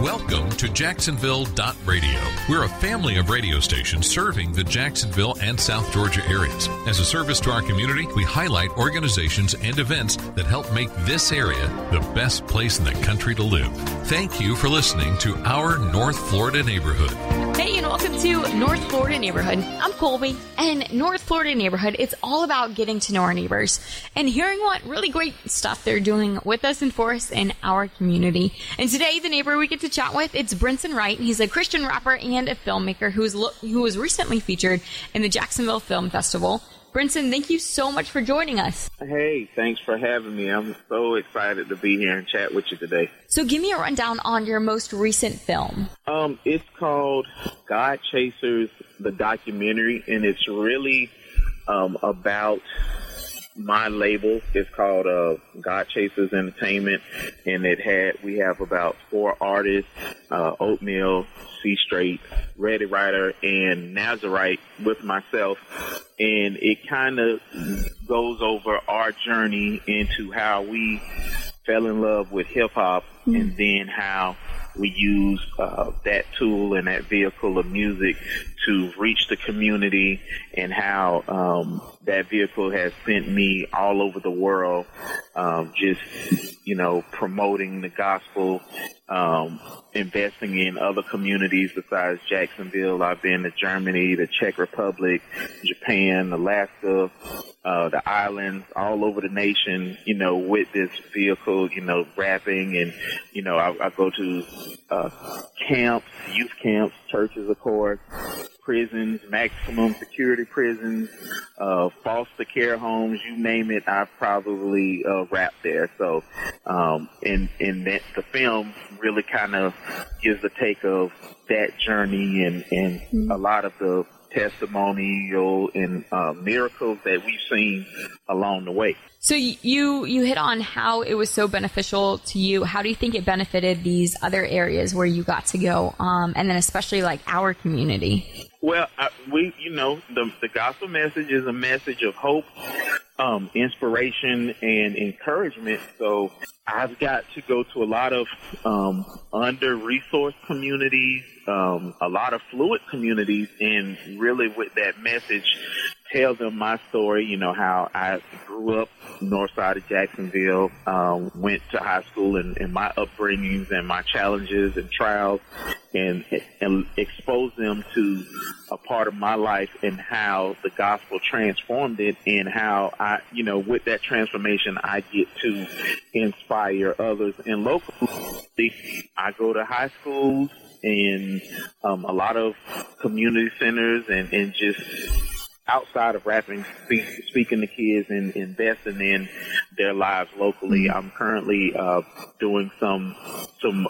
Welcome to Jacksonville Radio. We're a family of radio stations serving the Jacksonville and South Georgia areas. As a service to our community, we highlight organizations and events that help make this area the best place in the country to live. Thank you for listening to our North Florida neighborhood. Hey, and welcome to North Florida Neighborhood. I'm Colby, and North Florida Neighborhood, it's all about getting to know our neighbors and hearing what really great stuff they're doing with us and for us in our community. And today, the neighbor we get to chat with, it's Brinson Wright. He's a Christian rapper and a filmmaker who was, lo- who was recently featured in the Jacksonville Film Festival. Brinson, thank you so much for joining us. Hey, thanks for having me. I'm so excited to be here and chat with you today. So, give me a rundown on your most recent film. Um, it's called God Chasers, the documentary, and it's really um, about my label It's called uh, God Chasers Entertainment, and it had we have about four artists: uh, Oatmeal, C Straight, Ready Rider, and Nazarite with myself, and it kind of goes over our journey into how we fell in love with hip hop, mm-hmm. and then how we use uh, that tool and that vehicle of music to reach the community and how um, that vehicle has sent me all over the world, um, just, you know, promoting the gospel, um, investing in other communities besides Jacksonville. I've been to Germany, the Czech Republic, Japan, Alaska, uh, the islands, all over the nation, you know, with this vehicle, you know, rapping and, you know, I, I go to, uh, camps, youth camps, churches, of course, prisons, maximum security prisons, uh, foster care homes, you name it, I've probably uh, rapped there. So, um, and and that the film really kind of gives a take of that journey and and mm-hmm. a lot of the testimonial and uh, miracles that we've seen along the way. So you you hit on how it was so beneficial to you. How do you think it benefited these other areas where you got to go, um, and then especially like our community? Well, I, we you know the the gospel message is a message of hope, um, inspiration, and encouragement. So I've got to go to a lot of um, under resourced communities, um, a lot of fluid communities, and really with that message tell them my story, you know, how I grew up north side of Jacksonville, um, went to high school and, and my upbringings and my challenges and trials and, and expose them to a part of my life and how the gospel transformed it and how I, you know, with that transformation, I get to inspire others. And locally, I go to high schools and um, a lot of community centers and, and just outside of rapping, speak, speaking to kids and investing in their lives locally. Mm-hmm. I'm currently uh, doing some some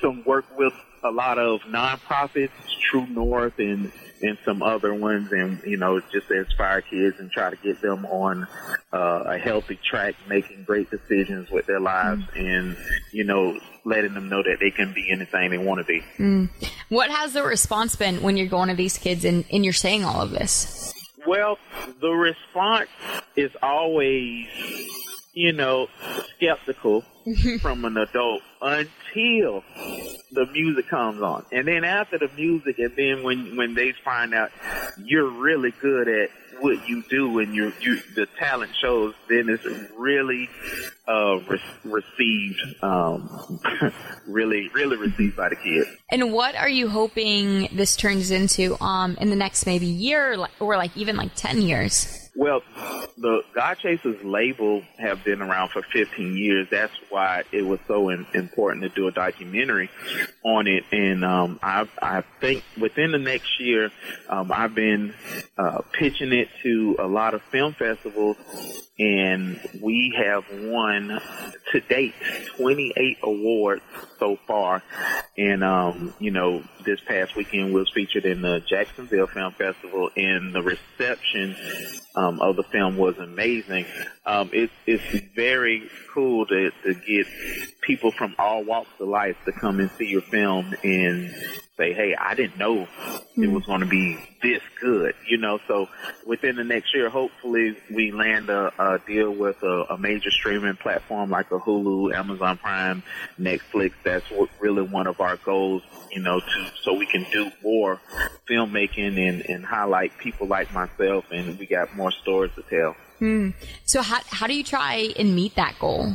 some work with a lot of nonprofits, True North and and some other ones, and you know, just to inspire kids and try to get them on uh, a healthy track, making great decisions with their lives, mm. and you know, letting them know that they can be anything they want to be. Mm. What has the response been when you're going to these kids and, and you're saying all of this? Well, the response is always, you know, skeptical from an adult until the music comes on. And then after the music and then when when they find out you're really good at what you do and you you the talent shows, then it's really uh, re- received, um, really really received by the kids. And what are you hoping this turns into um, in the next maybe year or like even like ten years? Well, the God Chasers label have been around for 15 years. That's why it was so in, important to do a documentary on it. And um, I, I think within the next year, um, I've been uh, pitching it to a lot of film festivals, and we have won to date 28 awards so far. And um, you know, this past weekend was featured in the Jacksonville Film Festival, and the reception um, of the film was amazing. Um, it, it's very cool to, to get people from all walks of life to come and see your film and say, hey, I didn't know it Hmm. was going to be this good, you know. So within the next year, hopefully we land a, a deal with a, a major streaming platform like a Hulu, Amazon Prime, Netflix. That's what really one of our goals, you know, to so we can do more filmmaking and, and highlight people like myself, and we got more stories to tell. So how how do you try and meet that goal?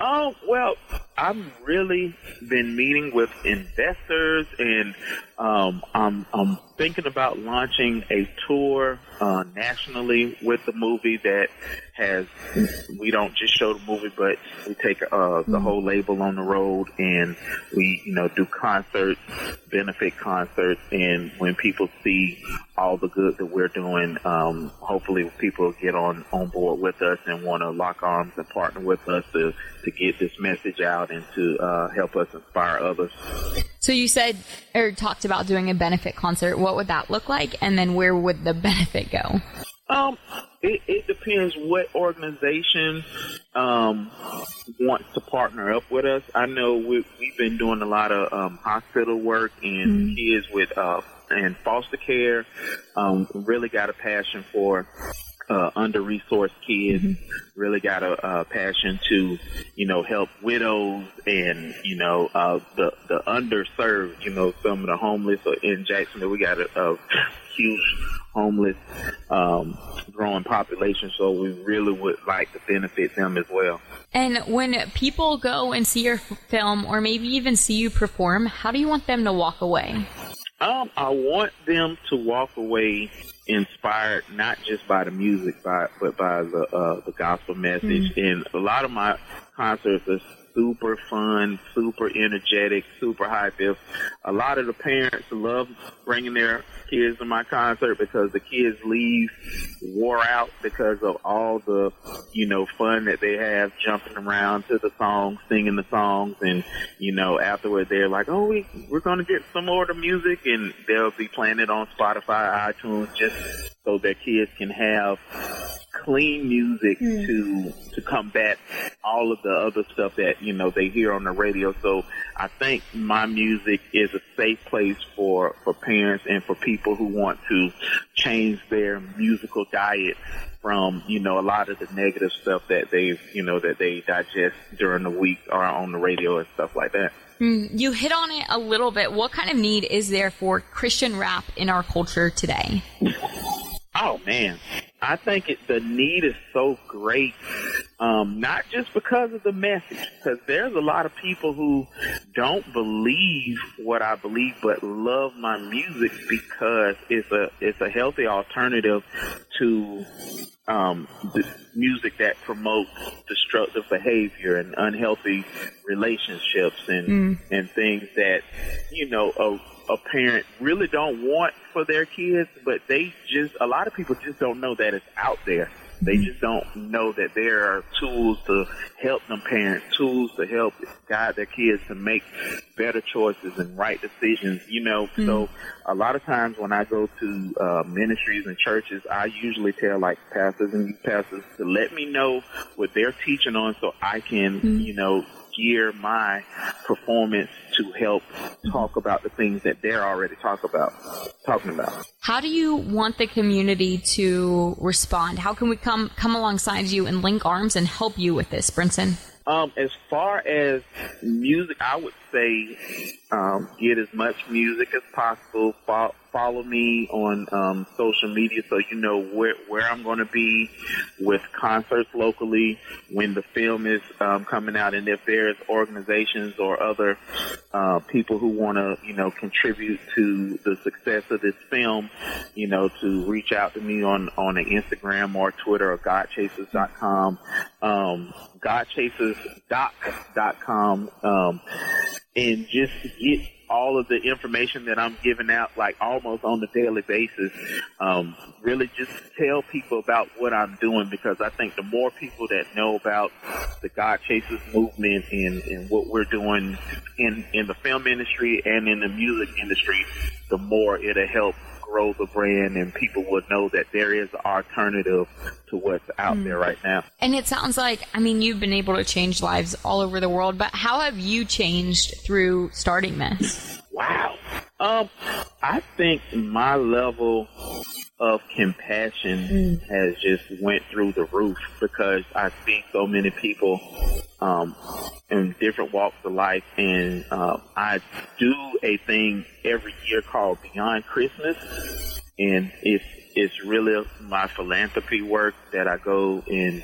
Oh, well, I've really been meeting with investors and um, I'm, I'm thinking about launching a tour uh, nationally with the movie that has, we don't just show the movie, but we take uh, the whole label on the road and we, you know, do concerts, benefit concerts. And when people see all the good that we're doing, um, hopefully people get on, on board with us and want to lock arms and partner with us to, to get this message out and to uh, help us inspire others. So you said or talked about doing a benefit concert. What would that look like? And then where would the benefit go? Um, it, it depends what organization um, wants to partner up with us. I know we, we've been doing a lot of um, hospital work and kids with uh, and foster care. Um, really got a passion for uh, under-resourced kids. Really got a, uh passion to, you know, help widows and you know uh, the the underserved. You know, some of the homeless in Jacksonville. We got a, a huge homeless um, growing population, so we really would like to benefit them as well. And when people go and see your film or maybe even see you perform, how do you want them to walk away? Um, I want them to walk away inspired not just by the music, by, but by the uh, the gospel message. And a lot of my concerts are super fun, super energetic, super hype. fifth. A lot of the parents love bringing their kids to my concert because the kids leave wore out because of all the, you know, fun that they have jumping around to the songs, singing the songs. And, you know, afterward they're like, oh, we, we're going to get some more of the music and they'll be playing it on Spotify, iTunes, just so their kids can have clean music hmm. to to combat all of the other stuff that you know they hear on the radio. So I think my music is a safe place for for parents and for people who want to change their musical diet from you know a lot of the negative stuff that they you know that they digest during the week or on the radio and stuff like that. Hmm. You hit on it a little bit. What kind of need is there for Christian rap in our culture today? Oh man, I think it, the need is so great, um, not just because of the message, because there's a lot of people who don't believe what I believe, but love my music because it's a it's a healthy alternative to um, music that promotes destructive behavior and unhealthy relationships and and things that you know a, a parent really don't want for their kids, but they just a lot of people just don't know that it's out there. They mm-hmm. just don't know that there are tools to help them parent, tools to help guide their kids to make better choices and right decisions, you know. Mm-hmm. So a lot of times when I go to uh, ministries and churches, I usually tell like pastors and youth pastors to let me know what they're teaching on so I can, mm-hmm. you know, gear my performance to help talk about the things that they're already talk about talking about. How do you want the community to respond? How can we come come alongside you and link arms and help you with this, Brinson? Um, as far as music, I would say um, get as much music as possible. Fo- follow me on um, social media so you know where where I'm going to be with concerts locally when the film is um, coming out, and if there's organizations or other uh, people who want to you know contribute to the success of this film, you know, to reach out to me on on Instagram or Twitter or GodChasers.com. Um, um, and just get all of the information that I'm giving out like almost on a daily basis. Um, really just tell people about what I'm doing because I think the more people that know about the God Chasers movement and, and what we're doing in, in the film industry and in the music industry, the more it'll help grow the brand and people would know that there is an alternative to what's out mm. there right now. And it sounds like, I mean, you've been able to change lives all over the world, but how have you changed through starting this? Wow. Um, I think my level of compassion mm. has just went through the roof because I see so many people um, in different walks of life, and uh, I do a thing every year called Beyond Christmas, and it's it's really my philanthropy work that I go and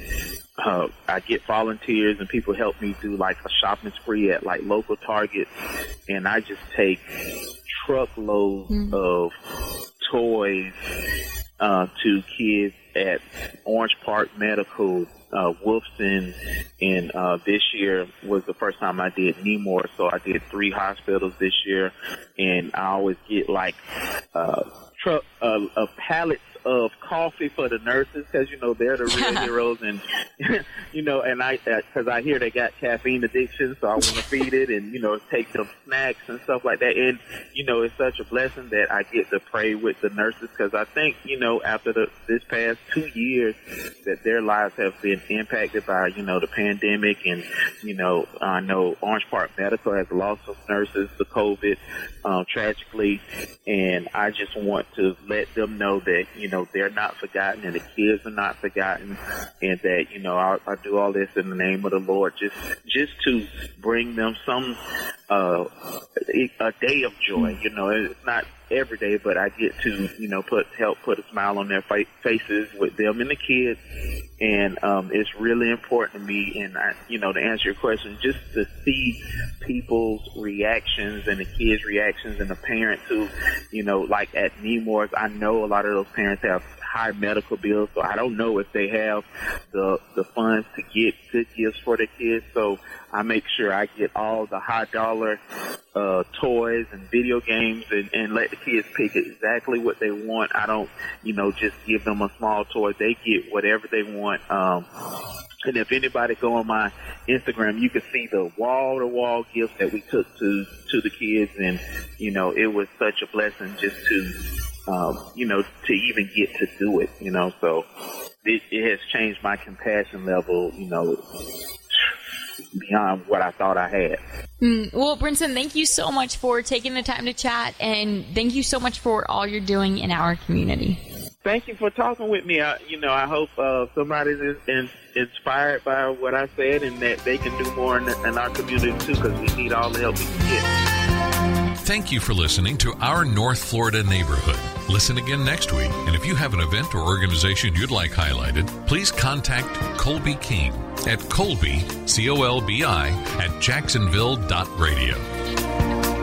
uh, I get volunteers and people help me do like a shopping spree at like local Target, and I just take truckloads mm. of toys uh, to kids at Orange Park Medical, uh, Wolfson, and uh, this year was the first time I did Nemours, so I did three hospitals this year, and I always get like uh, truck uh, a pallet of coffee for the nurses because you know they're the real heroes, and you know, and I because uh, I hear they got caffeine addiction, so I want to feed it and you know take them snacks and stuff like that. And you know, it's such a blessing that I get to pray with the nurses because I think you know after the this past two years that their lives have been impacted by you know the pandemic, and you know I know Orange Park Medical has lost some nurses to COVID um, tragically, and I just want to let them know that you know they're not forgotten and the kids are not forgotten, and that you know I, I do all this in the name of the Lord, just just to bring them some uh, a day of joy. You know, it's not every day, but I get to, you know, put help put a smile on their fa- faces with them and the kids, and um, it's really important to me. And I, you know, to answer your question, just to see people's reactions and the kids' reactions and the parents who, you know, like at Nemours, I know a lot of those parents have high medical bills, so I don't know if they have the the funds to get good gifts for their kids. So I make sure I get all the high dollar uh, toys and video games and, and let the kids pick exactly what they want. I don't, you know, just give them a small toy. They get whatever they want. Um, and if anybody go on my Instagram, you can see the wall to wall gifts that we took to to the kids, and you know it was such a blessing just to um, you know, to even get to do it, you know, so it, it has changed my compassion level, you know, beyond what I thought I had. Mm, well, Brinson, thank you so much for taking the time to chat, and thank you so much for all you're doing in our community. Thank you for talking with me. I, you know, I hope uh, somebody is in, inspired by what I said, and that they can do more in, in our community too, because we need all the help we can get. Thank you for listening to our North Florida neighborhood. Listen again next week. And if you have an event or organization you'd like highlighted, please contact Colby King at Colby, C O L B I, at jacksonville.radio.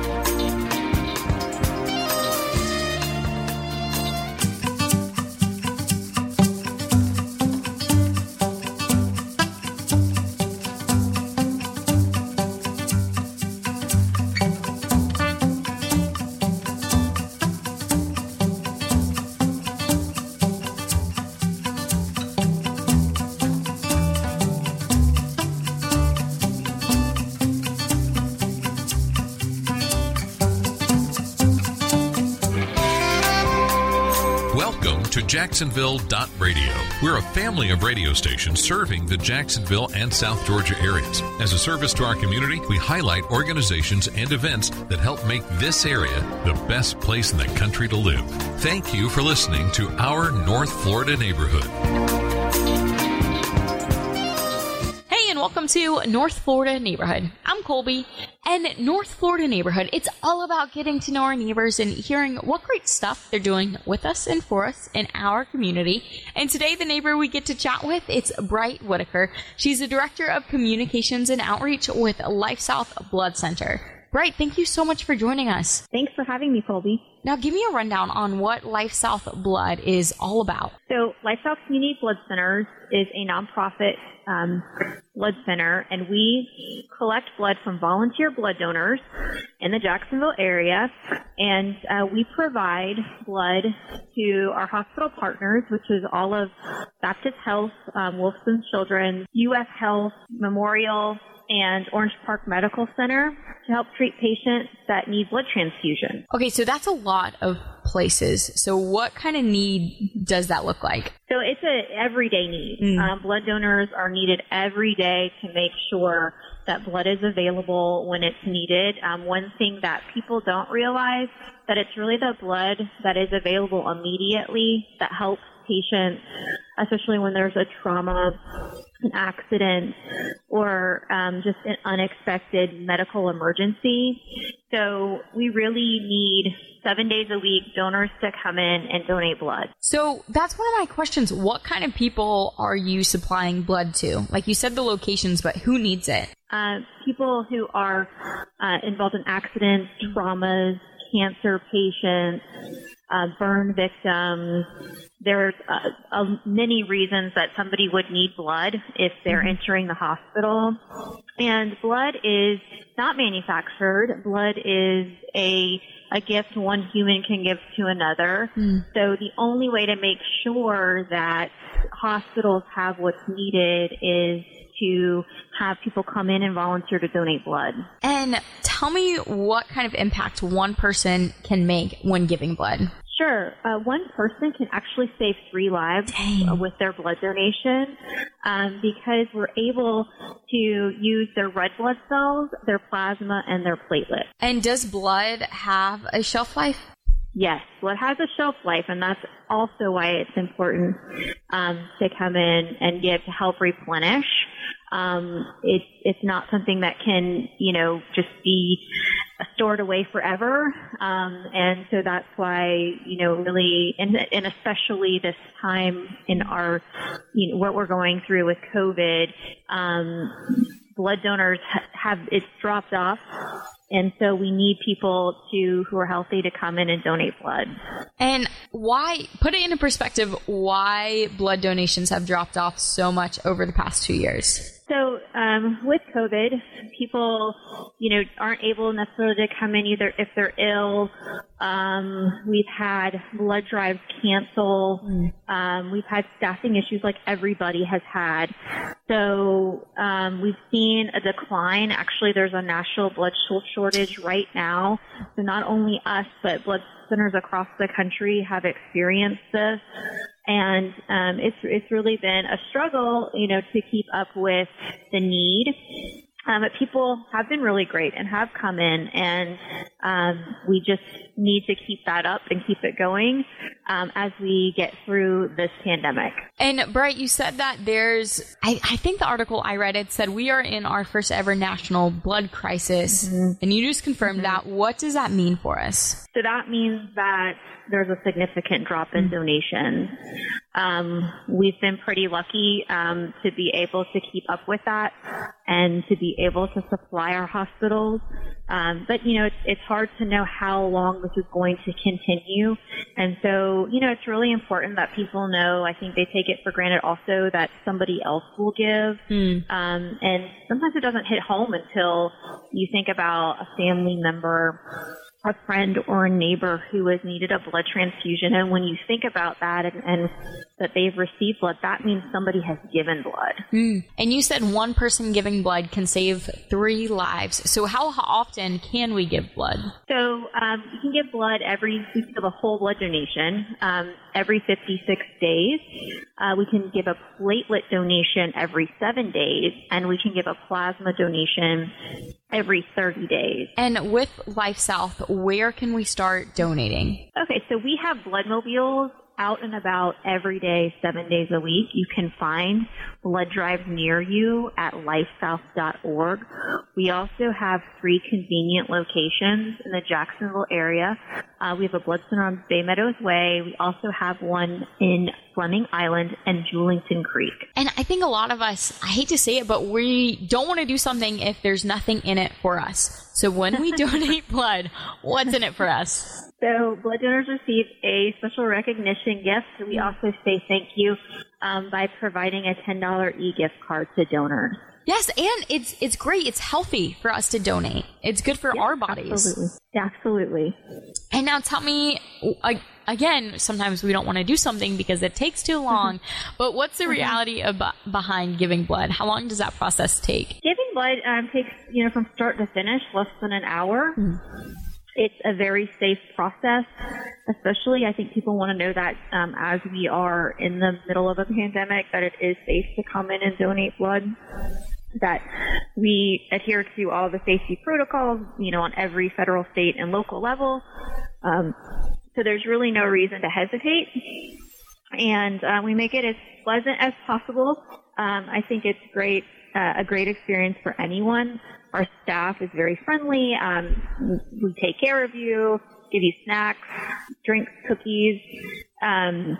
Jacksonville.radio. We're a family of radio stations serving the Jacksonville and South Georgia areas. As a service to our community, we highlight organizations and events that help make this area the best place in the country to live. Thank you for listening to our North Florida neighborhood. Hey, and welcome to North Florida Neighborhood. I'm Colby, and North Florida Neighborhood, it's all about getting to know our neighbors and hearing what great stuff they're doing with us and for us in our community. And today, the neighbor we get to chat with, it's Bright Whitaker. She's the Director of Communications and Outreach with Life South Blood Center. Bright, thank you so much for joining us. Thanks for having me, Colby. Now, give me a rundown on what Life South Blood is all about. So, Life South Community Blood Centers is a nonprofit um, blood center, and we collect blood from volunteer blood donors in the Jacksonville area, and uh, we provide blood to our hospital partners, which is all of Baptist Health, um, Wolfson Children, UF Health, Memorial, and Orange Park Medical Center to help treat patients that need blood transfusion. Okay, so that's a lot of places. So, what kind of need does that look like? So, it's a everyday need. Mm. Um, blood donors are needed every day to make sure that blood is available when it's needed. Um, one thing that people don't realize that it's really the blood that is available immediately that helps patients, especially when there's a trauma, an accident, or um, just an unexpected medical emergency. So we really need seven days a week donors to come in and donate blood. So that's one of my questions. What kind of people are you supplying blood to? Like you said the locations, but who needs it? Uh, people who are uh, involved in accidents, traumas, cancer patients, uh, burn victims. There's uh, uh, many reasons that somebody would need blood if they're entering the hospital. And blood is not manufactured. Blood is a a gift one human can give to another. So the only way to make sure that hospitals have what's needed is to have people come in and volunteer to donate blood. And tell me what kind of impact one person can make when giving blood. Sure. Uh, one person can actually save three lives Dang. uh, with their blood donation um, because we're able to use their red blood cells, their plasma, and their platelets. And does blood have a shelf life? Yes, blood has a shelf life, and that's also why it's important um, to come in and give to help replenish. Um, it's it's not something that can you know just be stored away forever, um, and so that's why you know really and and especially this time in our you know what we're going through with COVID, um, blood donors ha- have it's dropped off and so we need people to who are healthy to come in and donate blood. And why, put it into perspective, why blood donations have dropped off so much over the past two years. So um, with COVID, people, you know, aren't able necessarily to come in either if they're ill. Um, we've had blood drives cancel. Um, we've had staffing issues like everybody has had. So um, we've seen a decline. Actually, there's a national blood shortage right now. So not only us, but blood centers across the country have experienced this and um, it's it's really been a struggle, you know, to keep up with the need. Um, but people have been really great and have come in, and um, we just need to keep that up and keep it going um, as we get through this pandemic. And Bright, you said that there's, I, I think the article I read, it said we are in our first ever national blood crisis. And you just confirmed that. What does that mean for us? So that means that there's a significant drop in donations. Um, we've been pretty lucky um, to be able to keep up with that and to be able to supply our hospitals. Um, but you know, it's, it's hard to know how long this is going to continue, and so you know, it's really important that people know. I think they take it for granted also that somebody else will give, um, and sometimes it doesn't hit home until you think about a family member a friend or a neighbor who has needed a blood transfusion. And when you think about that and, and that they've received blood, that means somebody has given blood. And you said one person giving blood can save three lives. So how often can we give blood? So um, you can give blood every, we can give a whole blood donation um, every 56 days. Uh, we can give a platelet donation every seven days, and we can give a plasma donation every 30 days. And with Life South, where can we start donating? Okay, so we have blood mobiles out and about every day, seven days a week. You can find blood drives near you at lifesouth.org. We also have three convenient locations in the Jacksonville area. Uh, we have a blood center on Baymeadows Way. We also have one in Fleming Island and Julington Creek. And I think a lot of us, I hate to say it, but we don't want to do something if there's nothing in it for us. So when we donate blood, what's in it for us? So blood donors receive a special recognition gift. We also say thank you um, by providing a $10 e-gift card to donors. Yes, and it's it's great. It's healthy for us to donate. It's good for our bodies. Absolutely. Absolutely. And now tell me again, sometimes we don't want to do something because it takes too long, but what's the reality of, behind giving blood? How long does that process take? Giving blood um, takes, you know, from start to finish less than an hour. it's a very safe process, especially I think people want to know that um, as we are in the middle of a pandemic, that it is safe to come in and donate blood. That we adhere to all the safety protocols, you know, on every federal, state, and local level. Um, so there's really no reason to hesitate. And uh, we make it as pleasant as possible. Um, I think it's great, uh, a great experience for anyone. Our staff is very friendly. Um, we take care of you, give you snacks, drinks, cookies, um,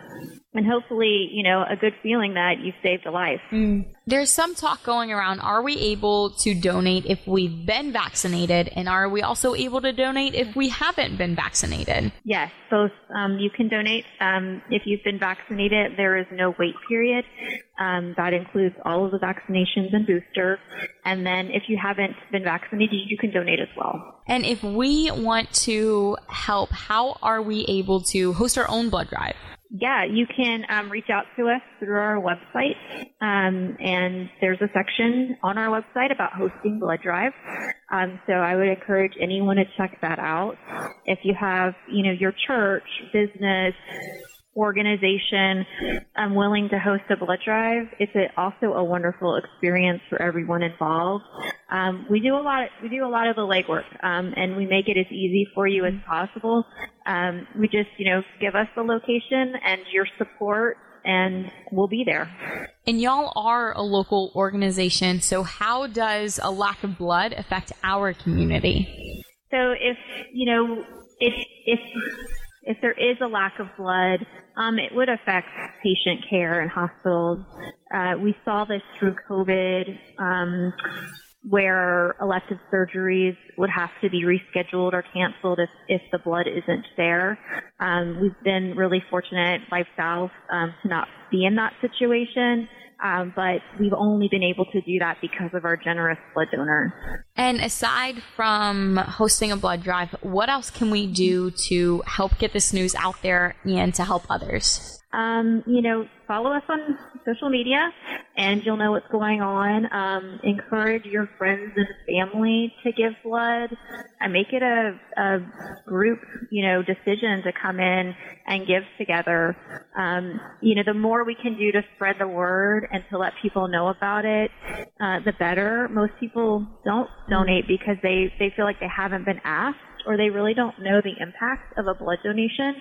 and hopefully, you know, a good feeling that you've saved a life. Mm. There's some talk going around. Are we able to donate if we've been vaccinated, and are we also able to donate if we haven't been vaccinated? Yes, both. Um, you can donate um, if you've been vaccinated. There is no wait period. Um, that includes all of the vaccinations and booster. And then if you haven't been vaccinated, you can donate as well. And if we want to help, how are we able to host our own blood drive? Yeah, you can um, reach out to us through our website, um, and there's a section on our website about hosting blood drive. Um, so I would encourage anyone to check that out. If you have, you know, your church, business, organization um, willing to host a blood drive. It's a, also a wonderful experience for everyone involved. Um, we do a lot. Of, we do a lot of the legwork, um, and we make it as easy for you as possible. Um, we just, you know, give us the location and your support, and we'll be there. And y'all are a local organization, so how does a lack of blood affect our community? So if you know, if if if there is a lack of blood, um, it would affect patient care in hospitals. Uh, we saw this through COVID, um, where elective surgeries would have to be rescheduled or canceled if, if the blood isn't there. Um, we've been really fortunate, South, um, to not be in that situation. Um, but we've only been able to do that because of our generous blood donors. And aside from hosting a blood drive, what else can we do to help get this news out there and to help others? Um, you know, follow us on social media and you'll know what's going on. Um, encourage your friends and family to give blood and make it a, a group, you know, decision to come in and give together. Um, you know, the more we can do to spread the word and to let people know about it, uh, the better. Most people don't donate because they, they feel like they haven't been asked or they really don't know the impact of a blood donation.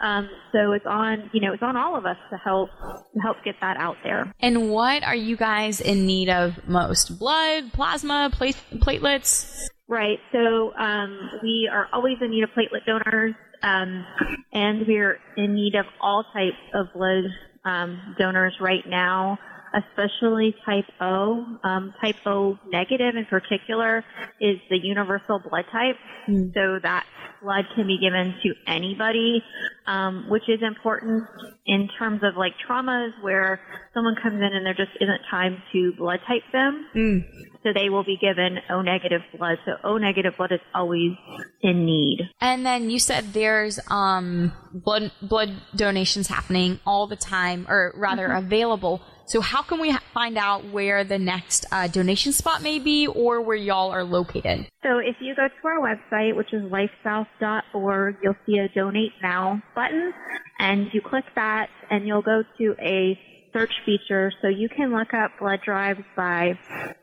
Um, so it's on, you know, it's on all of us to help to help get that out there. And what are you guys in need of most? Blood, plasma, platelets? Right. So um, we are always in need of platelet donors, um, and we're in need of all types of blood um, donors right now especially type O. Um, type O negative in particular is the universal blood type. Mm. So that blood can be given to anybody, um, which is important in terms of like traumas where someone comes in and there just isn't time to blood type them. Mm. So they will be given O negative blood. So O negative blood is always in need. And then you said there's um, blood blood donations happening all the time, or rather mm-hmm. available. So how can we find out where the next uh, donation spot may be or where y'all are located? So if you go to our website, which is lifesouth.org, you'll see a donate now button and you click that and you'll go to a search feature so you can look up blood drives by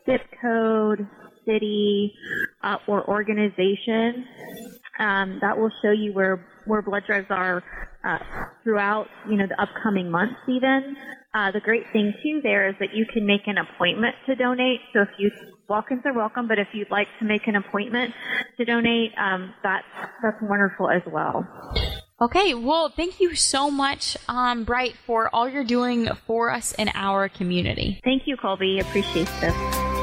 zip code, city, uh, or organization. Um, that will show you where where blood drives are uh, throughout, you know, the upcoming months even. Uh, the great thing too there is that you can make an appointment to donate. So if you walk-ins are welcome, but if you'd like to make an appointment to donate, um, that's that's wonderful as well. Okay, well, thank you so much, um, Bright, for all you're doing for us in our community. Thank you, Colby. Appreciate this.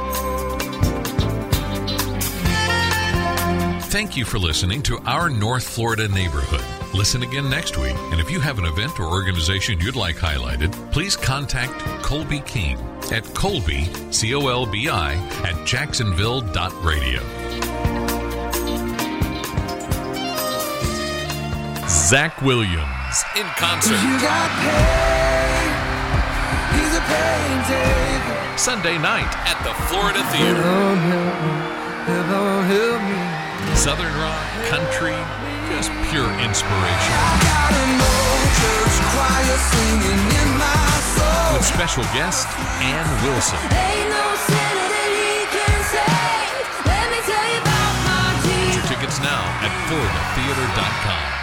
Thank you for listening to Our North Florida Neighborhood. Listen again next week, and if you have an event or organization you'd like highlighted, please contact Colby King at Colby, C O L B I, at jacksonville.radio. Zach Williams in concert. Sunday night at the Florida Theater. Southern rock, country, just pure inspiration. With special guest Ann Wilson. Get your tickets now at FloridaTheater.com.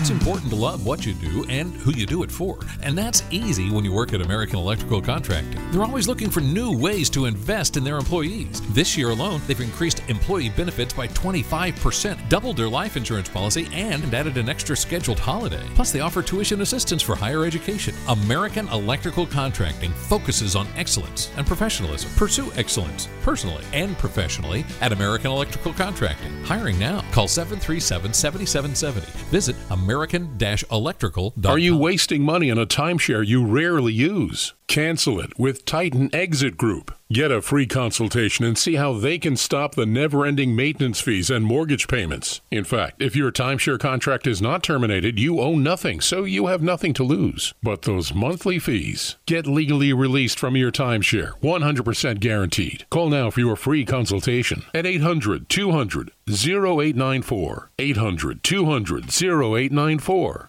It's important to love what you do and who you do it for. And that's easy when you work at American Electrical Contracting. They're always looking for new ways to invest in their employees. This year alone, they've increased employee benefits by 25%, doubled their life insurance policy, and added an extra scheduled holiday. Plus, they offer tuition assistance for higher education. American Electrical Contracting focuses on excellence and professionalism. Pursue excellence personally and professionally at American Electrical Contracting. Hiring now. Call 737 7770. Visit american-electrical.com. Are you wasting money on a timeshare you rarely use? Cancel it with Titan Exit Group. Get a free consultation and see how they can stop the never ending maintenance fees and mortgage payments. In fact, if your timeshare contract is not terminated, you owe nothing, so you have nothing to lose. But those monthly fees. Get legally released from your timeshare, 100% guaranteed. Call now for your free consultation at 800 200 0894. 800 200 0894.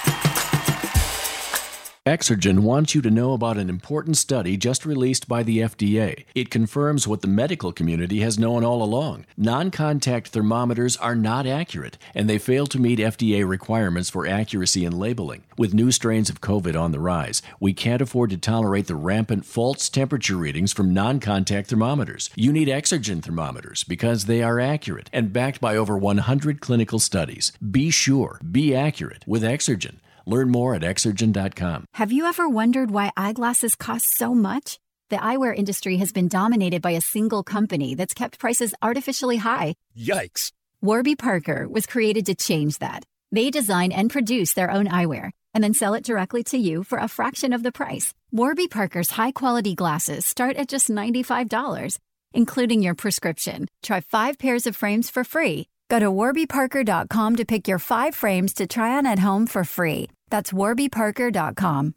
Exergen wants you to know about an important study just released by the FDA. It confirms what the medical community has known all along. Non contact thermometers are not accurate, and they fail to meet FDA requirements for accuracy and labeling. With new strains of COVID on the rise, we can't afford to tolerate the rampant false temperature readings from non contact thermometers. You need Exergen thermometers because they are accurate and backed by over 100 clinical studies. Be sure, be accurate with Exergen. Learn more at Exergen.com. Have you ever wondered why eyeglasses cost so much? The eyewear industry has been dominated by a single company that's kept prices artificially high. Yikes. Warby Parker was created to change that. They design and produce their own eyewear and then sell it directly to you for a fraction of the price. Warby Parker's high quality glasses start at just $95, including your prescription. Try five pairs of frames for free. Go to warbyparker.com to pick your five frames to try on at home for free. That's warbyparker.com.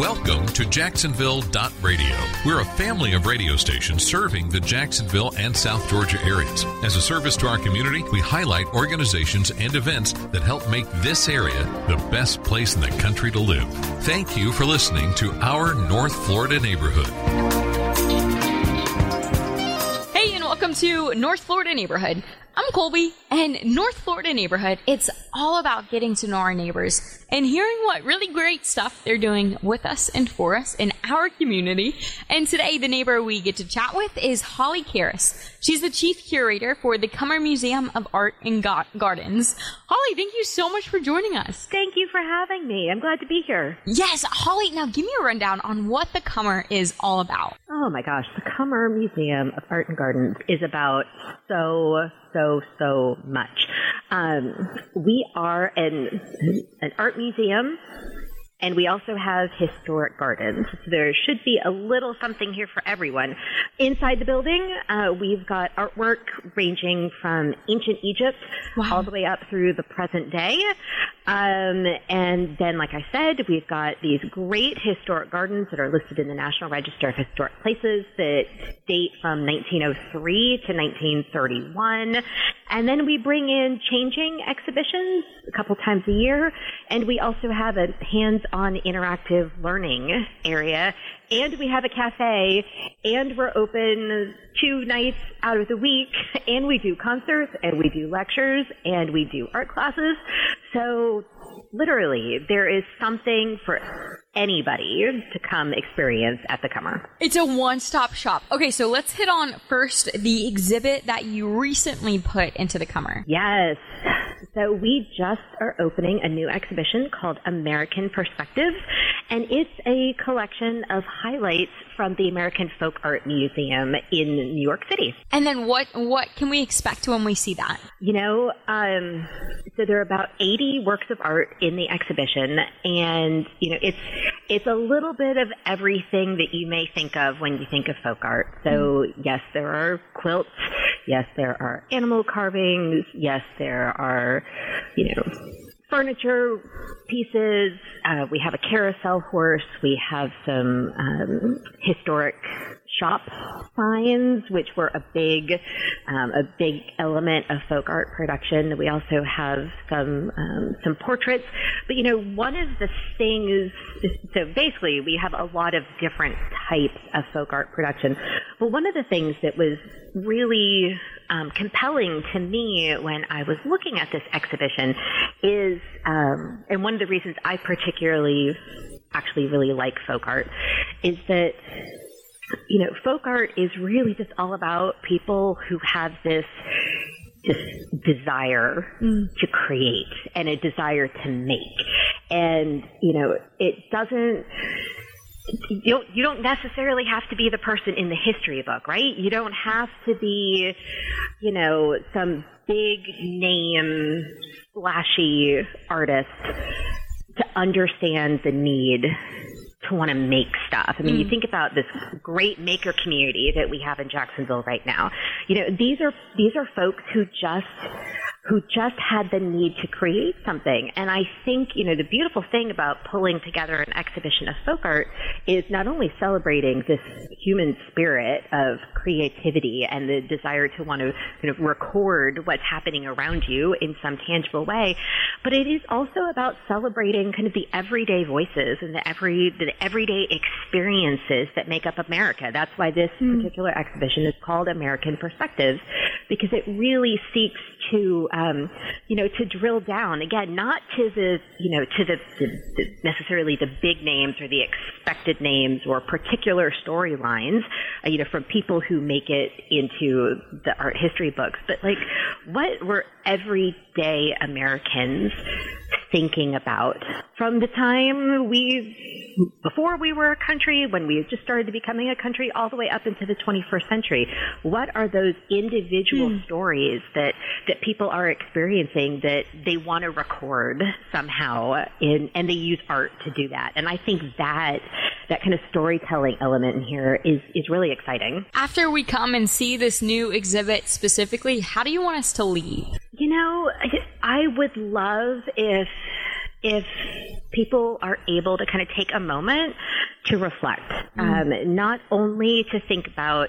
Welcome to Jacksonville Radio. We're a family of radio stations serving the Jacksonville and South Georgia areas. As a service to our community, we highlight organizations and events that help make this area the best place in the country to live. Thank you for listening to our North Florida neighborhood. Welcome to North Florida Neighborhood. I'm Colby, and North Florida Neighborhood, it's all about getting to know our neighbors and hearing what really great stuff they're doing with us and for us in our community. And today, the neighbor we get to chat with is Holly Keris. She's the chief curator for the Cummer Museum of Art and Ga- Gardens. Holly, thank you so much for joining us. Thank you for having me. I'm glad to be here. Yes, Holly, now give me a rundown on what the Cummer is all about. Oh my gosh, the Cummer Museum of Art and Gardens is about so, so, so much. Um, we are an, an art museum. And we also have historic gardens. So there should be a little something here for everyone. Inside the building, uh, we've got artwork ranging from ancient Egypt Wow. all the way up through the present day. Um, and then, like I said, we've got these great historic gardens that are listed in the National Register of Historic Places that date from 1903 to 1931. And then we bring in changing exhibitions a couple times a year. And we also have a hands-on interactive learning area. And we have a cafe. And we're open two nights out of the week. And we do concerts and we do lectures and we do art classes. So literally, there is something for anybody to come experience at the Cummer. It's a one stop shop. Okay, so let's hit on first the exhibit that you recently put into the Cummer. Yes. So we just are opening a new exhibition called American Perspectives, and it's a collection of highlights from the American Folk Art Museum in New York City. And then what what can we expect when we see that? You know, um, so there are about 80 works of art in the exhibition, and you know, it's it's a little bit of everything that you may think of when you think of folk art. So mm-hmm. yes, there are quilts. Yes, there are animal carvings. Yes, there are, you know, furniture pieces. Uh, we have a carousel horse. We have some um, historic shop signs, which were a big, um, a big element of folk art production. We also have some um, some portraits. But you know, one of the things. So basically, we have a lot of different types of folk art production. But one of the things that was really um, compelling to me when I was looking at this exhibition is, um, and one of the reasons I particularly actually really like folk art is that you know, folk art is really just all about people who have this just desire mm. to create and a desire to make. And, you know, it doesn't you don't you don't necessarily have to be the person in the history book, right? You don't have to be, you know, some big name flashy artist to understand the need to want to make stuff. I mean, mm. you think about this great maker community that we have in Jacksonville right now. You know, these are these are folks who just who just had the need to create something. And I think, you know, the beautiful thing about pulling together an exhibition of folk art is not only celebrating this human spirit of creativity and the desire to want to kind of record what's happening around you in some tangible way, but it is also about celebrating kind of the everyday voices and the every the everyday experiences that make up America. That's why this mm. particular exhibition is called American Perspectives because it really seeks to um, you know, to drill down. Again, not to the, you know, to the, the, the necessarily the big names or the expected names or particular storylines, uh, you know, from people who make it into the art history books, but like, what were everyday Americans thinking about from the time we, before we were a country, when we just started becoming a country, all the way up into the 21st century. What are those individual mm. stories that, that people are experiencing that they want to record somehow in, and they use art to do that? And I think that, that kind of storytelling element in here is, is really exciting. After we come and see this new exhibit specifically, how do you want us to leave? You know, I would love if if people are able to kind of take a moment to reflect, mm. um, not only to think about,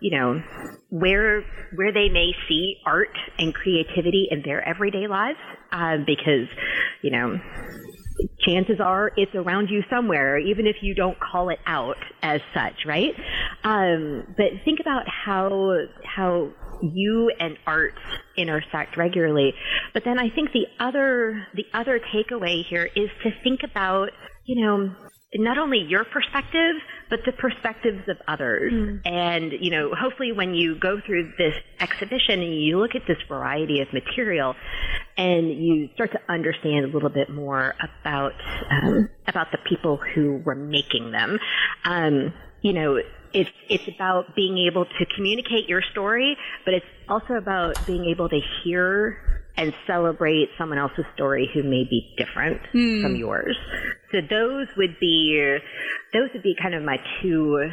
you know, where where they may see art and creativity in their everyday lives, uh, because, you know, chances are it's around you somewhere, even if you don't call it out as such, right? Um, but think about how how you and art intersect regularly. But then I think the other the other takeaway here is to think about, you know, not only your perspective, but the perspectives of others. Mm. And, you know, hopefully when you go through this exhibition and you look at this variety of material and you start to understand a little bit more about, um, about the people who were making them, um, you know, it's it's about being able to communicate your story, but it's also about being able to hear and celebrate someone else's story who may be different mm. from yours. So those would be those would be kind of my two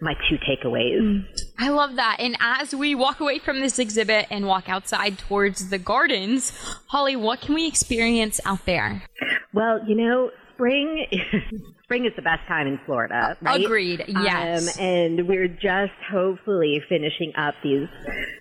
my two takeaways. Mm. I love that. And as we walk away from this exhibit and walk outside towards the gardens, Holly, what can we experience out there? Well, you know, spring spring is the best time in Florida, right? Agreed. Yes. Um, and we're just hopefully finishing up these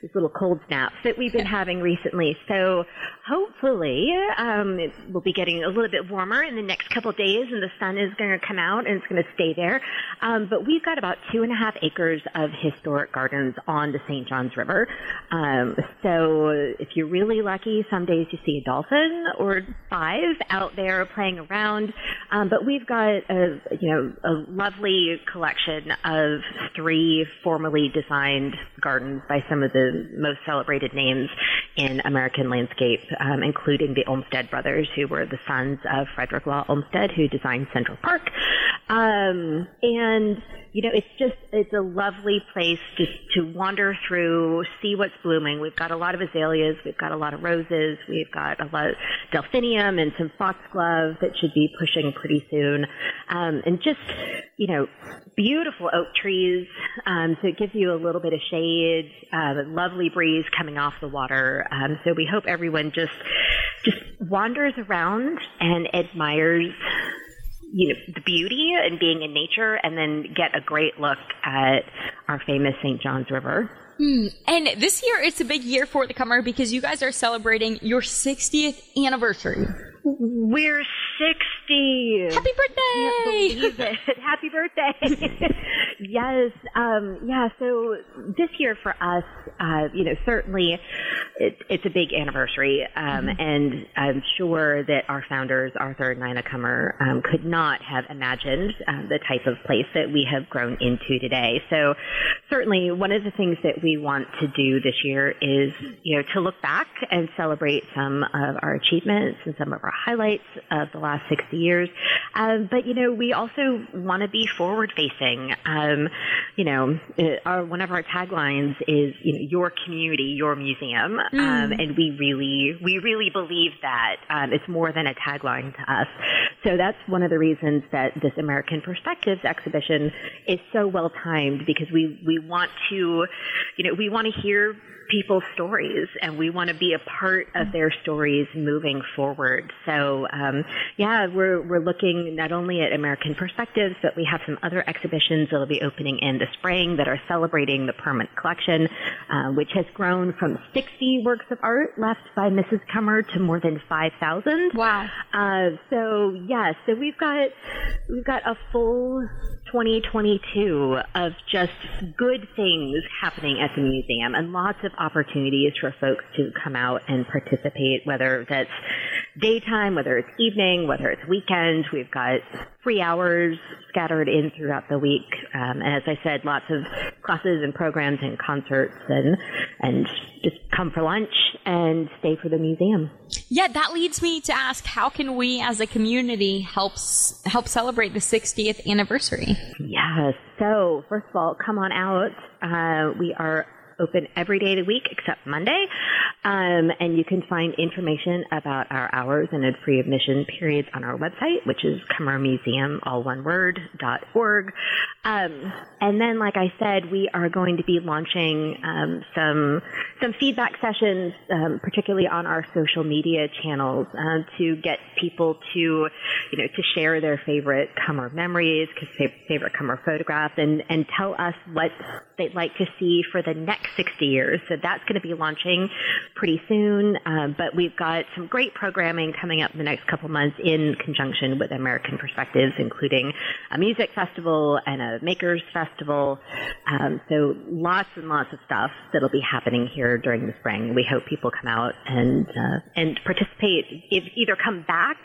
these little cold snaps that we've been having recently. So hopefully, um, it will be getting a little bit warmer in the next couple of days, and the sun is going to come out and it's going to stay there. Um, but we've got about two and a half acres of historic gardens on the St. Johns River. Um, so if you're really lucky, some days you see a dolphin or five out there playing around. Um, but we've got a you know a lovely collection of three formally designed gardens by some of the most celebrated names in American landscape, um, including the Olmsted brothers, who were the sons of Frederick Law Olmsted, who designed Central Park. Um, and you know, it's just it's a lovely place to to wander through, see what's blooming. We've got a lot of azaleas, we've got a lot of roses, we've got a lot of delphinium and some foxglove that should be pushing pretty soon, um, and just you know, beautiful oak trees. Um, so it gives you a little bit of shade, uh, a lovely breeze coming off the water. Um, so we hope everyone just just wanders around and admires you know the beauty and being in nature and then get a great look at our famous St. John's River. Hmm. And this year it's a big year for the Cummer because you guys are celebrating your 60th anniversary. We're 60. Happy birthday! Can't believe it. Happy birthday. yes. Um, yeah. So this year for us, uh, you know, certainly it, it's a big anniversary. Um, mm-hmm. and I'm sure that our founders, Arthur and Nina Cummer, um, could not have imagined uh, the type of place that we have grown into today. So certainly one of the things that we want to do this year is, you know, to look back and celebrate some of our achievements and some of our highlights of the last 60 years. Um, but, you know, we also want to be forward facing. Um, you know, our, one of our taglines is, you know, your community, your museum. Mm. Um, and we really, we really believe that. Um, it's more than a tagline to us. So that's one of the reasons that this American Perspectives exhibition is so well timed because we, we want to, you know, we want to hear people's stories and we want to be a part of their stories moving forward. So, um, yeah, we're, we're looking not only at American perspectives, but we have some other exhibitions that'll be opening in the spring that are celebrating the permanent collection, uh, which has grown from 60 works of art left by Mrs. Cummer to more than 5,000. Wow. Uh, so, yeah, so we've got, we've got a full 2022 of just good things happening at the museum and lots of opportunities for folks to come out and participate, whether that's daytime, whether it's evening, whether it's weekend. We've got free hours scattered in throughout the week. Um, and as I said, lots of classes and programs and concerts and, and just come for lunch and stay for the museum. Yeah, that leads me to ask, how can we as a community help, help celebrate the 60th anniversary? Yes. So first of all, come on out. Uh, we are open every day of the week except Monday. Um, and you can find information about our hours and free admission periods on our website, which is Museum, all one word, dot org. Um, and then, like I said, we are going to be launching um, some some feedback sessions, um, particularly on our social media channels, uh, to get people to, you know, to share their favorite Cummer memories, favorite Cummer photographs, and and tell us what they'd like to see for the next 60 years. So that's going to be launching pretty soon. Um, but we've got some great programming coming up in the next couple months in conjunction with American Perspectives, including a music festival and a makers festival. Um, so lots and lots of stuff that'll be happening here during the spring. We hope people come out and uh, and participate. If either come back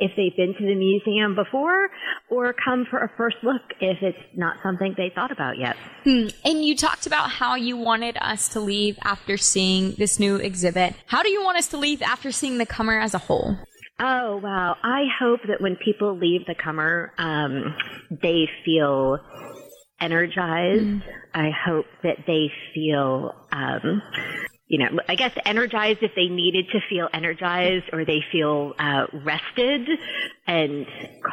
if they've been to the museum before, or come for a first look if it's not something they thought about yet. Hmm. And you talked about how you wanted us to leave after seeing this new exhibit. How do you want us to leave after seeing the Cummer as a whole? Oh wow! I hope that when people leave the Cummer, um, they feel energized. Mm. I hope that they feel um, you know, I guess energized if they needed to feel energized or they feel uh, rested and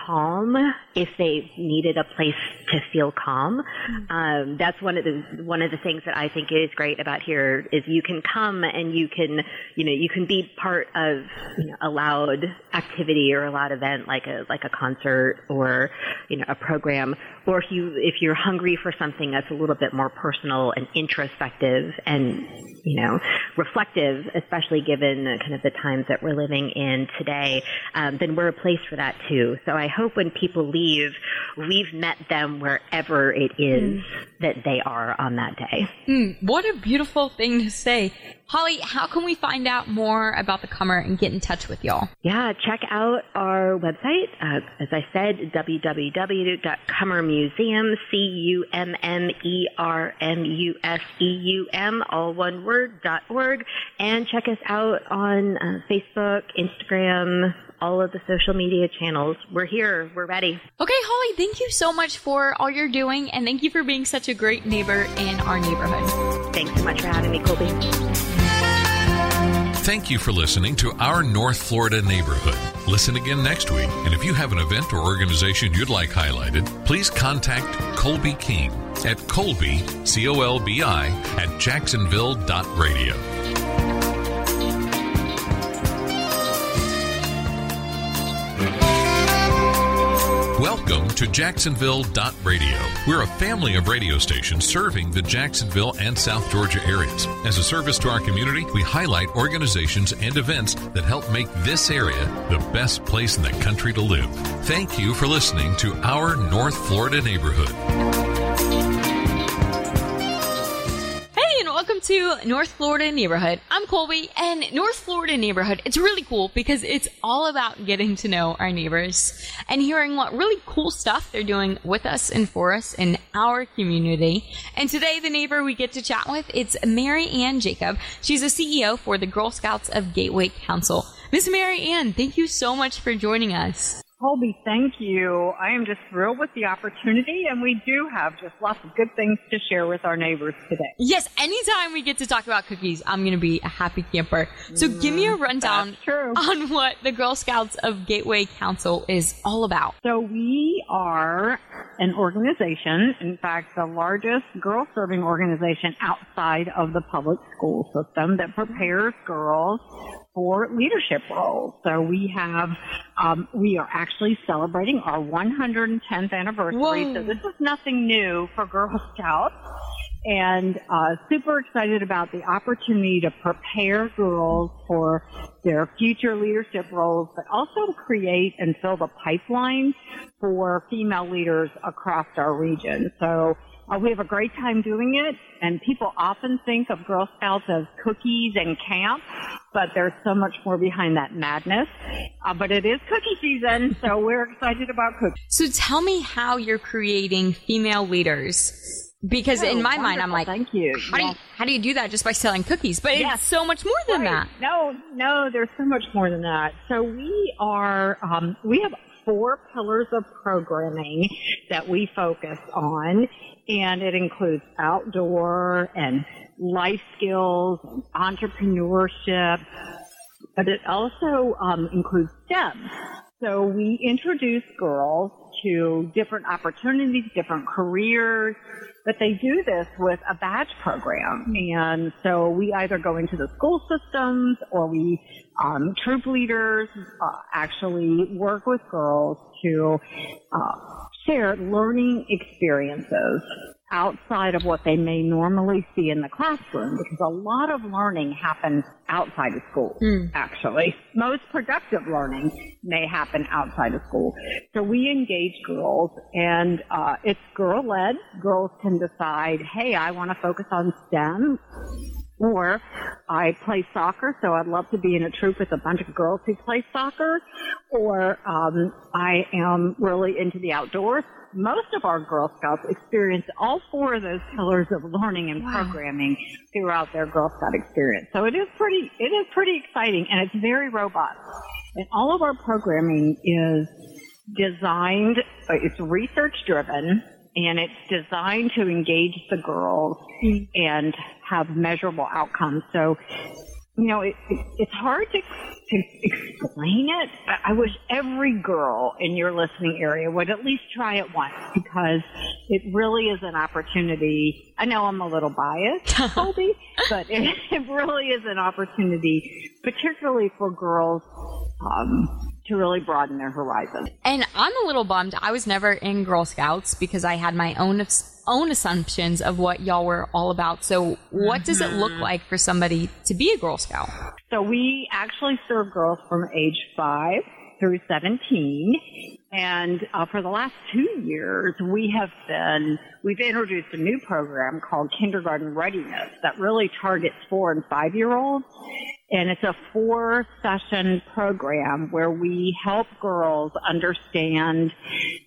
calm if they needed a place to feel calm. Um, that's one of the one of the things that I think is great about here is you can come and you can you know you can be part of you know, a loud activity or a loud event like a like a concert or you know a program or if you if you're hungry for something that's a little bit more personal and introspective and you know reflective, especially given kind of the times that we're living in today, um, then we're a place for that that too. So I hope when people leave, we've met them wherever it is that they are on that day. Mm, what a beautiful thing to say. Holly, how can we find out more about the Cummer and get in touch with y'all? Yeah, check out our website. Uh, as I said, www.cummermuseum, C-U-M-M-E-R-M-U-S-E-U-M, all one word, dot org. And check us out on uh, Facebook, Instagram, all of the social media channels. We're here. We're ready. Okay, Holly, thank you so much for all you're doing, and thank you for being such a great neighbor in our neighborhood. Thanks so much for having me, Colbi. Thank you for listening to Our North Florida Neighborhood. Listen again next week, and if you have an event or organization you'd like highlighted, please contact Colbi King at Colbi, C O L B I, at jacksonville.radio. Welcome to Jacksonville.radio. We're a family of radio stations serving the Jacksonville and South Georgia areas. As a service to our community, we highlight organizations and events that help make this area the best place in the country to live. Thank you for listening to Our North Florida Neighborhood. To North Florida Neighborhood. I'm Colbi, and North Florida Neighborhood, it's really cool because it's all about getting to know our neighbors and hearing what really cool stuff they're doing with us and for us in our community. And today, the neighbor we get to chat with, it's Mary Ann Jacob. She's a CEO for the Girl Scouts of Gateway Council. Miss Mary Ann, thank you so much for joining us. Colbi, thank you. I am just thrilled with the opportunity, and we do have just lots of good things to share with our neighbors today. Yes, anytime we get to talk about cookies, I'm going to be a happy camper. So mm, give me a rundown on what the Girl Scouts of Gateway Council is all about. So we are an organization, in fact, the largest girl serving organization outside of the public school system that prepares girls for leadership roles. So we have, um, we are actually celebrating our 110th anniversary. Whoa. So this is nothing new for Girl Scouts. And uh, super excited about the opportunity to prepare girls for their future leadership roles, but also create and fill the pipeline for female leaders across our region. So uh, we have a great time doing it, and people often think of Girl Scouts as cookies and camp, but there's so much more behind that madness. Uh, but it is cookie season, so we're excited about cookies. So tell me how you're creating female leaders. Because Oh, in my mind, I'm like, thank you. How, do you how do you do that just by selling cookies? But Yes. it's so much more than Right. that. No, no, there's so much more than that. So we are, um, we have four pillars of programming that we focus on, and it includes outdoor and life skills, entrepreneurship, but it also um, includes STEM. So we introduce girls to different opportunities, different careers, but they do this with a badge program. And so we either go into the school systems or we, um, troop leaders, uh, actually work with girls to, uh, share learning experiences outside of what they may normally see in the classroom because a lot of learning happens outside of school actually most productive learning may happen outside of school so we engage girls and uh, it's girl led girls can decide hey i want to focus on stem or I play soccer, so I'd love to be in a troop with a bunch of girls who play soccer. Or um, I am really into the outdoors. Most of our Girl Scouts experience all four of those pillars of learning and programming throughout their Girl Scout experience. So it is pretty, it is pretty exciting, and it's very robust. And all of our programming is designed, uh, it's research driven, and it's designed to engage the girls and have measurable outcomes. So, you know, it, it, it's hard to, to explain it. I- I wish every girl in your listening area would at least try it once because it really is an opportunity. I know I'm a little biased, Colbi, but it, it really is an opportunity, particularly for girls, um, to really broaden their horizon. And I'm a little bummed. I was never in Girl Scouts because I had my own own assumptions of what y'all were all about. So, what does it look Mhm. like for somebody to be a Girl Scout? So we actually serve girls from age five through 17. And uh, for the last two years, we have been, we've introduced a new program called Kindergarten Readiness that really targets four and five year olds. And it's a four session program where we help girls understand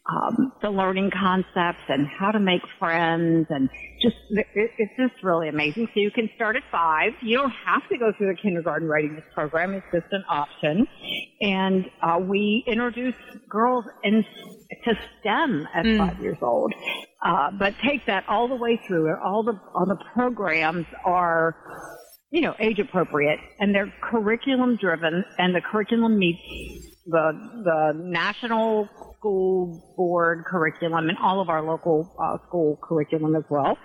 um, the learning concepts and how to make friends and just, it, it's just really amazing. So you can start at five. You don't have to go through the kindergarten readiness program. It's just an option. And uh, we introduce girls in, to STEM at Mm. five years old. Uh, but take that all the way through. All the, all the programs are you know, age appropriate and they're curriculum driven and the curriculum meets the, the national school board curriculum and all of our local uh, school curriculum as well.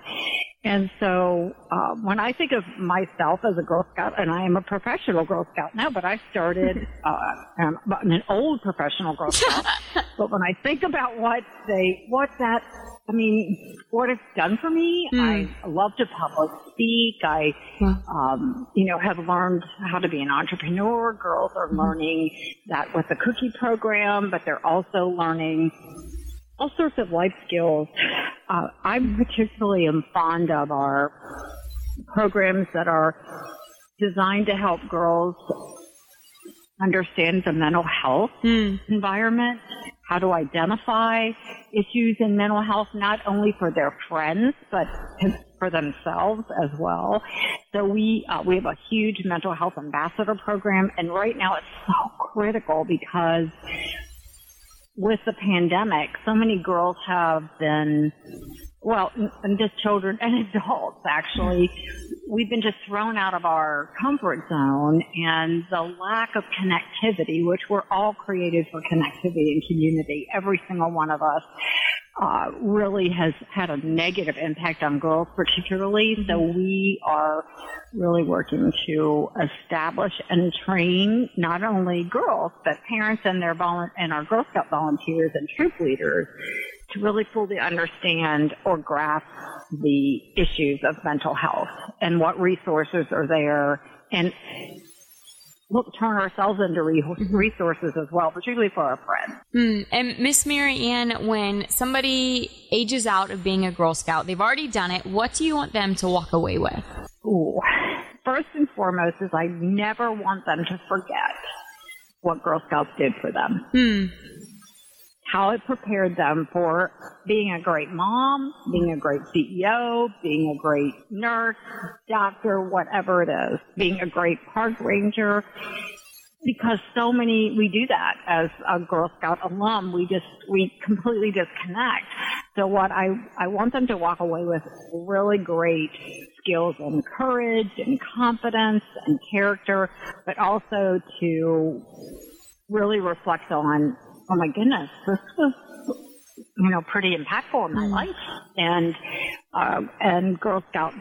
And so, uh, when I think of myself as a Girl Scout, and I am a professional Girl Scout now, but I started, uh, um, an old professional Girl Scout. but when I think about what they, what that, I mean, what it's done for me, I love to public speak. I, um, you know, have learned how to be an entrepreneur. Girls are learning that with the cookie program, but they're also learning all sorts of life skills. Uh, I particularly am fond of our programs that are designed to help girls understand the mental health environment, how to identify issues in mental health, not only for their friends, but for themselves as well. So we, uh, we have a huge mental health ambassador program and right now it's so critical because with the pandemic, so many girls have been, well, and just children and adults actually, we've been just thrown out of our comfort zone and the lack of connectivity, which we're all created for connectivity and community, every single one of us, uh, really has had a negative impact on girls particularly. So we are really working to establish and train not only girls, but parents and their volu- and our Girl Scout volunteers and troop leaders to really fully understand or grasp the issues of mental health and what resources are there and look, turn ourselves into re- resources as well, particularly for our friends. Hmm. And Miss Mary Ann, when somebody ages out of being a Girl Scout, they've already done it. What do you want them to walk away with? Ooh. First and foremost is I never want them to forget what Girl Scouts did for them. Hmm. How it prepared them for being a great mom, being a great CEO, being a great nurse, doctor, whatever it is, being a great park ranger. Because so many, we do that as a Girl Scout alum. We just, we completely disconnect. So what I, I want them to walk away with really great skills and courage and confidence and character, but also to really reflect on, oh my goodness, this was, you know, pretty impactful in my life. And, uh, and Girl Scouts,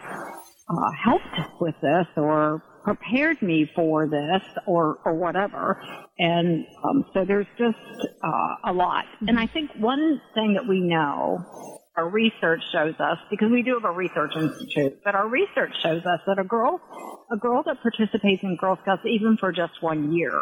uh, helped with this or prepared me for this or, or whatever. And, um, so there's just, uh, a lot. And I think one thing that we know our research shows us, because we do have a research institute, but our research shows us that a girl, a girl that participates in Girl Scouts even for just one year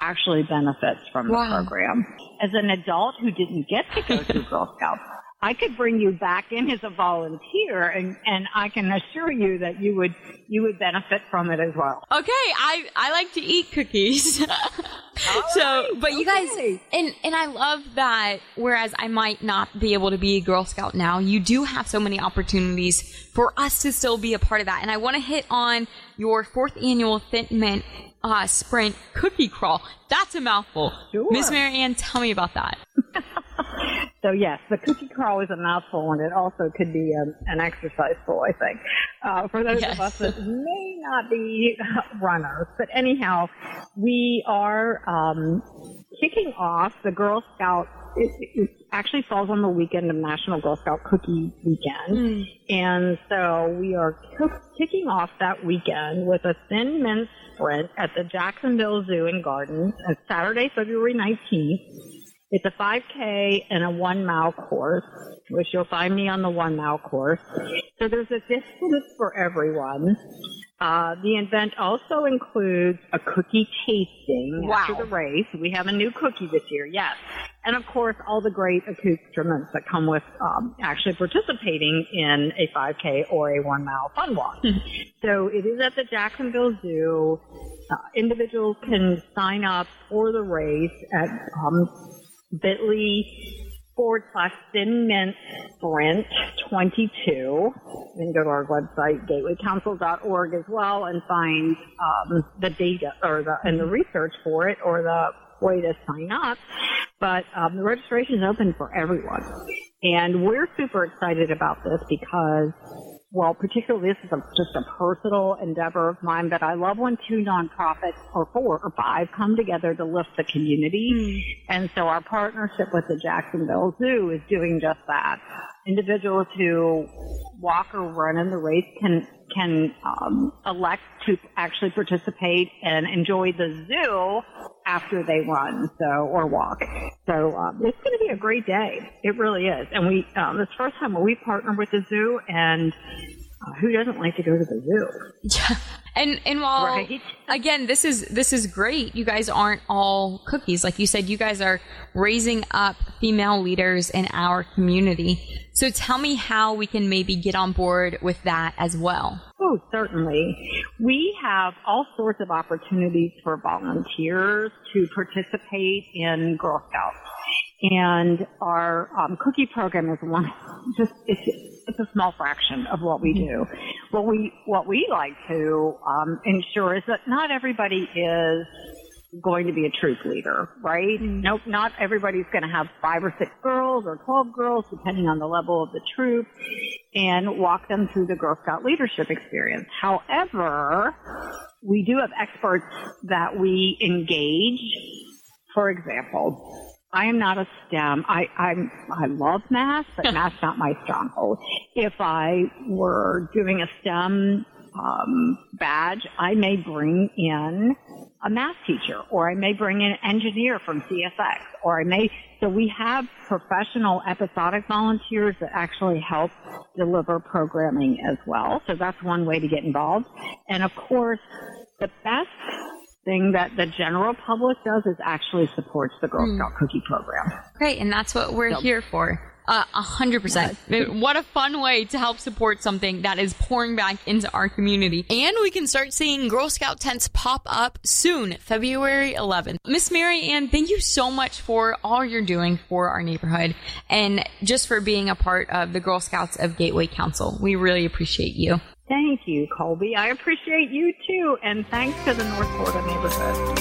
actually benefits from the Wow. program. As an adult who didn't get to go through Girl Scouts, I could bring you back in as a volunteer and, and I can assure you that you would, you would benefit from it as well. Okay, I I like to eat cookies. so, but you guys, and and I love that. Whereas I might not be able to be a Girl Scout now, you do have so many opportunities for us to still be a part of that. And I want to hit on your fourth annual Thin Mint uh, Sprint Cookie Crawl. That's a mouthful. Miss Mary Ann, tell me about that. So yes, the cookie crawl is a mouthful, and it also could be um, an exercise full. I think uh, for those Yes. of us that may not be runners, but anyhow, we are um, kicking off the Girl Scout. It, it actually falls on the weekend of National Girl Scout Cookie Weekend, and so we are kicking off that weekend with a thin mint sprint at the Jacksonville Zoo and Gardens on Saturday, February 19th. It's a 5K and a one mile course, which you'll find me on the one mile course. So there's a distance for everyone. Uh, the event also includes a cookie tasting Wow. after the race. We have a new cookie this year, yes. And of course, all the great accoutrements that come with um, actually participating in a 5K or a one mile fun walk. so it is at the Jacksonville Zoo. Uh, individuals can sign up for the race at um, bit.ly forward slash thin mint sprint 22. Then go to our website, gatewaycouncil.org as well and find um, the data or the, and the research for it or the way to sign up. But um, the registration is open for everyone. And we're super excited about this because well, particularly this is a, just a personal endeavor of mine, but I love when two nonprofits or four or five come together to lift the community. Mm. And so our partnership with the Jacksonville Zoo is doing just that. Individuals who walk or run in the race can can um, elect to actually participate and enjoy the zoo after they run so or walk. So um, it's going to be a great day. It really is. And we um, the first time we partner with the zoo, and uh, who doesn't like to go to the zoo? Yeah. And and while Right. again, this is this is great. You guys aren't all cookies, like you said. You guys are raising up female leaders in our community. So tell me how we can maybe get on board with that as well. Oh, certainly. We have all sorts of opportunities for volunteers to participate in Girl Scouts. And our um, cookie program is one, just, it's, it's a small fraction of what we do. What we, what we like to um, ensure is that not everybody is going to be a troop leader, right? Nope, not everybody's going to have five or six girls or 12 girls, depending on the level of the troop, and walk them through the Girl Scout leadership experience. However, we do have experts that we engage. For example, I am not a STEM. I, I'm, I love math, but math's not my stronghold. If I were doing a STEM um, badge, I may bring in a math teacher, or I may bring in an engineer from CSX, or I may. So we have professional episodic volunteers that actually help deliver programming as well. So that's one way to get involved. And of course, the best thing that the general public does is actually supports the Girl Scout cookie program. Great, and that's what we're here for. Uh, A hundred percent. What a fun way to help support something that is pouring back into our community. And we can start seeing Girl Scout tents pop up soon, February 11th. Miss Mary Ann, thank you so much for all you're doing for our neighborhood and just for being a part of the Girl Scouts of Gateway Council. We really appreciate you. Thank you, Colbi. I appreciate you too, and thanks to the North Florida neighborhood.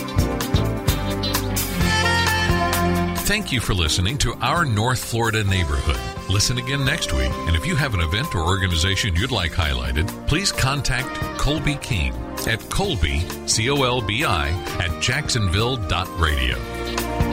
Thank you for listening to Our North Florida Neighborhood. Listen again next week, and if you have an event or organization you'd like highlighted, please contact Colbi King at Colbi, C O L B I, at jacksonville.radio.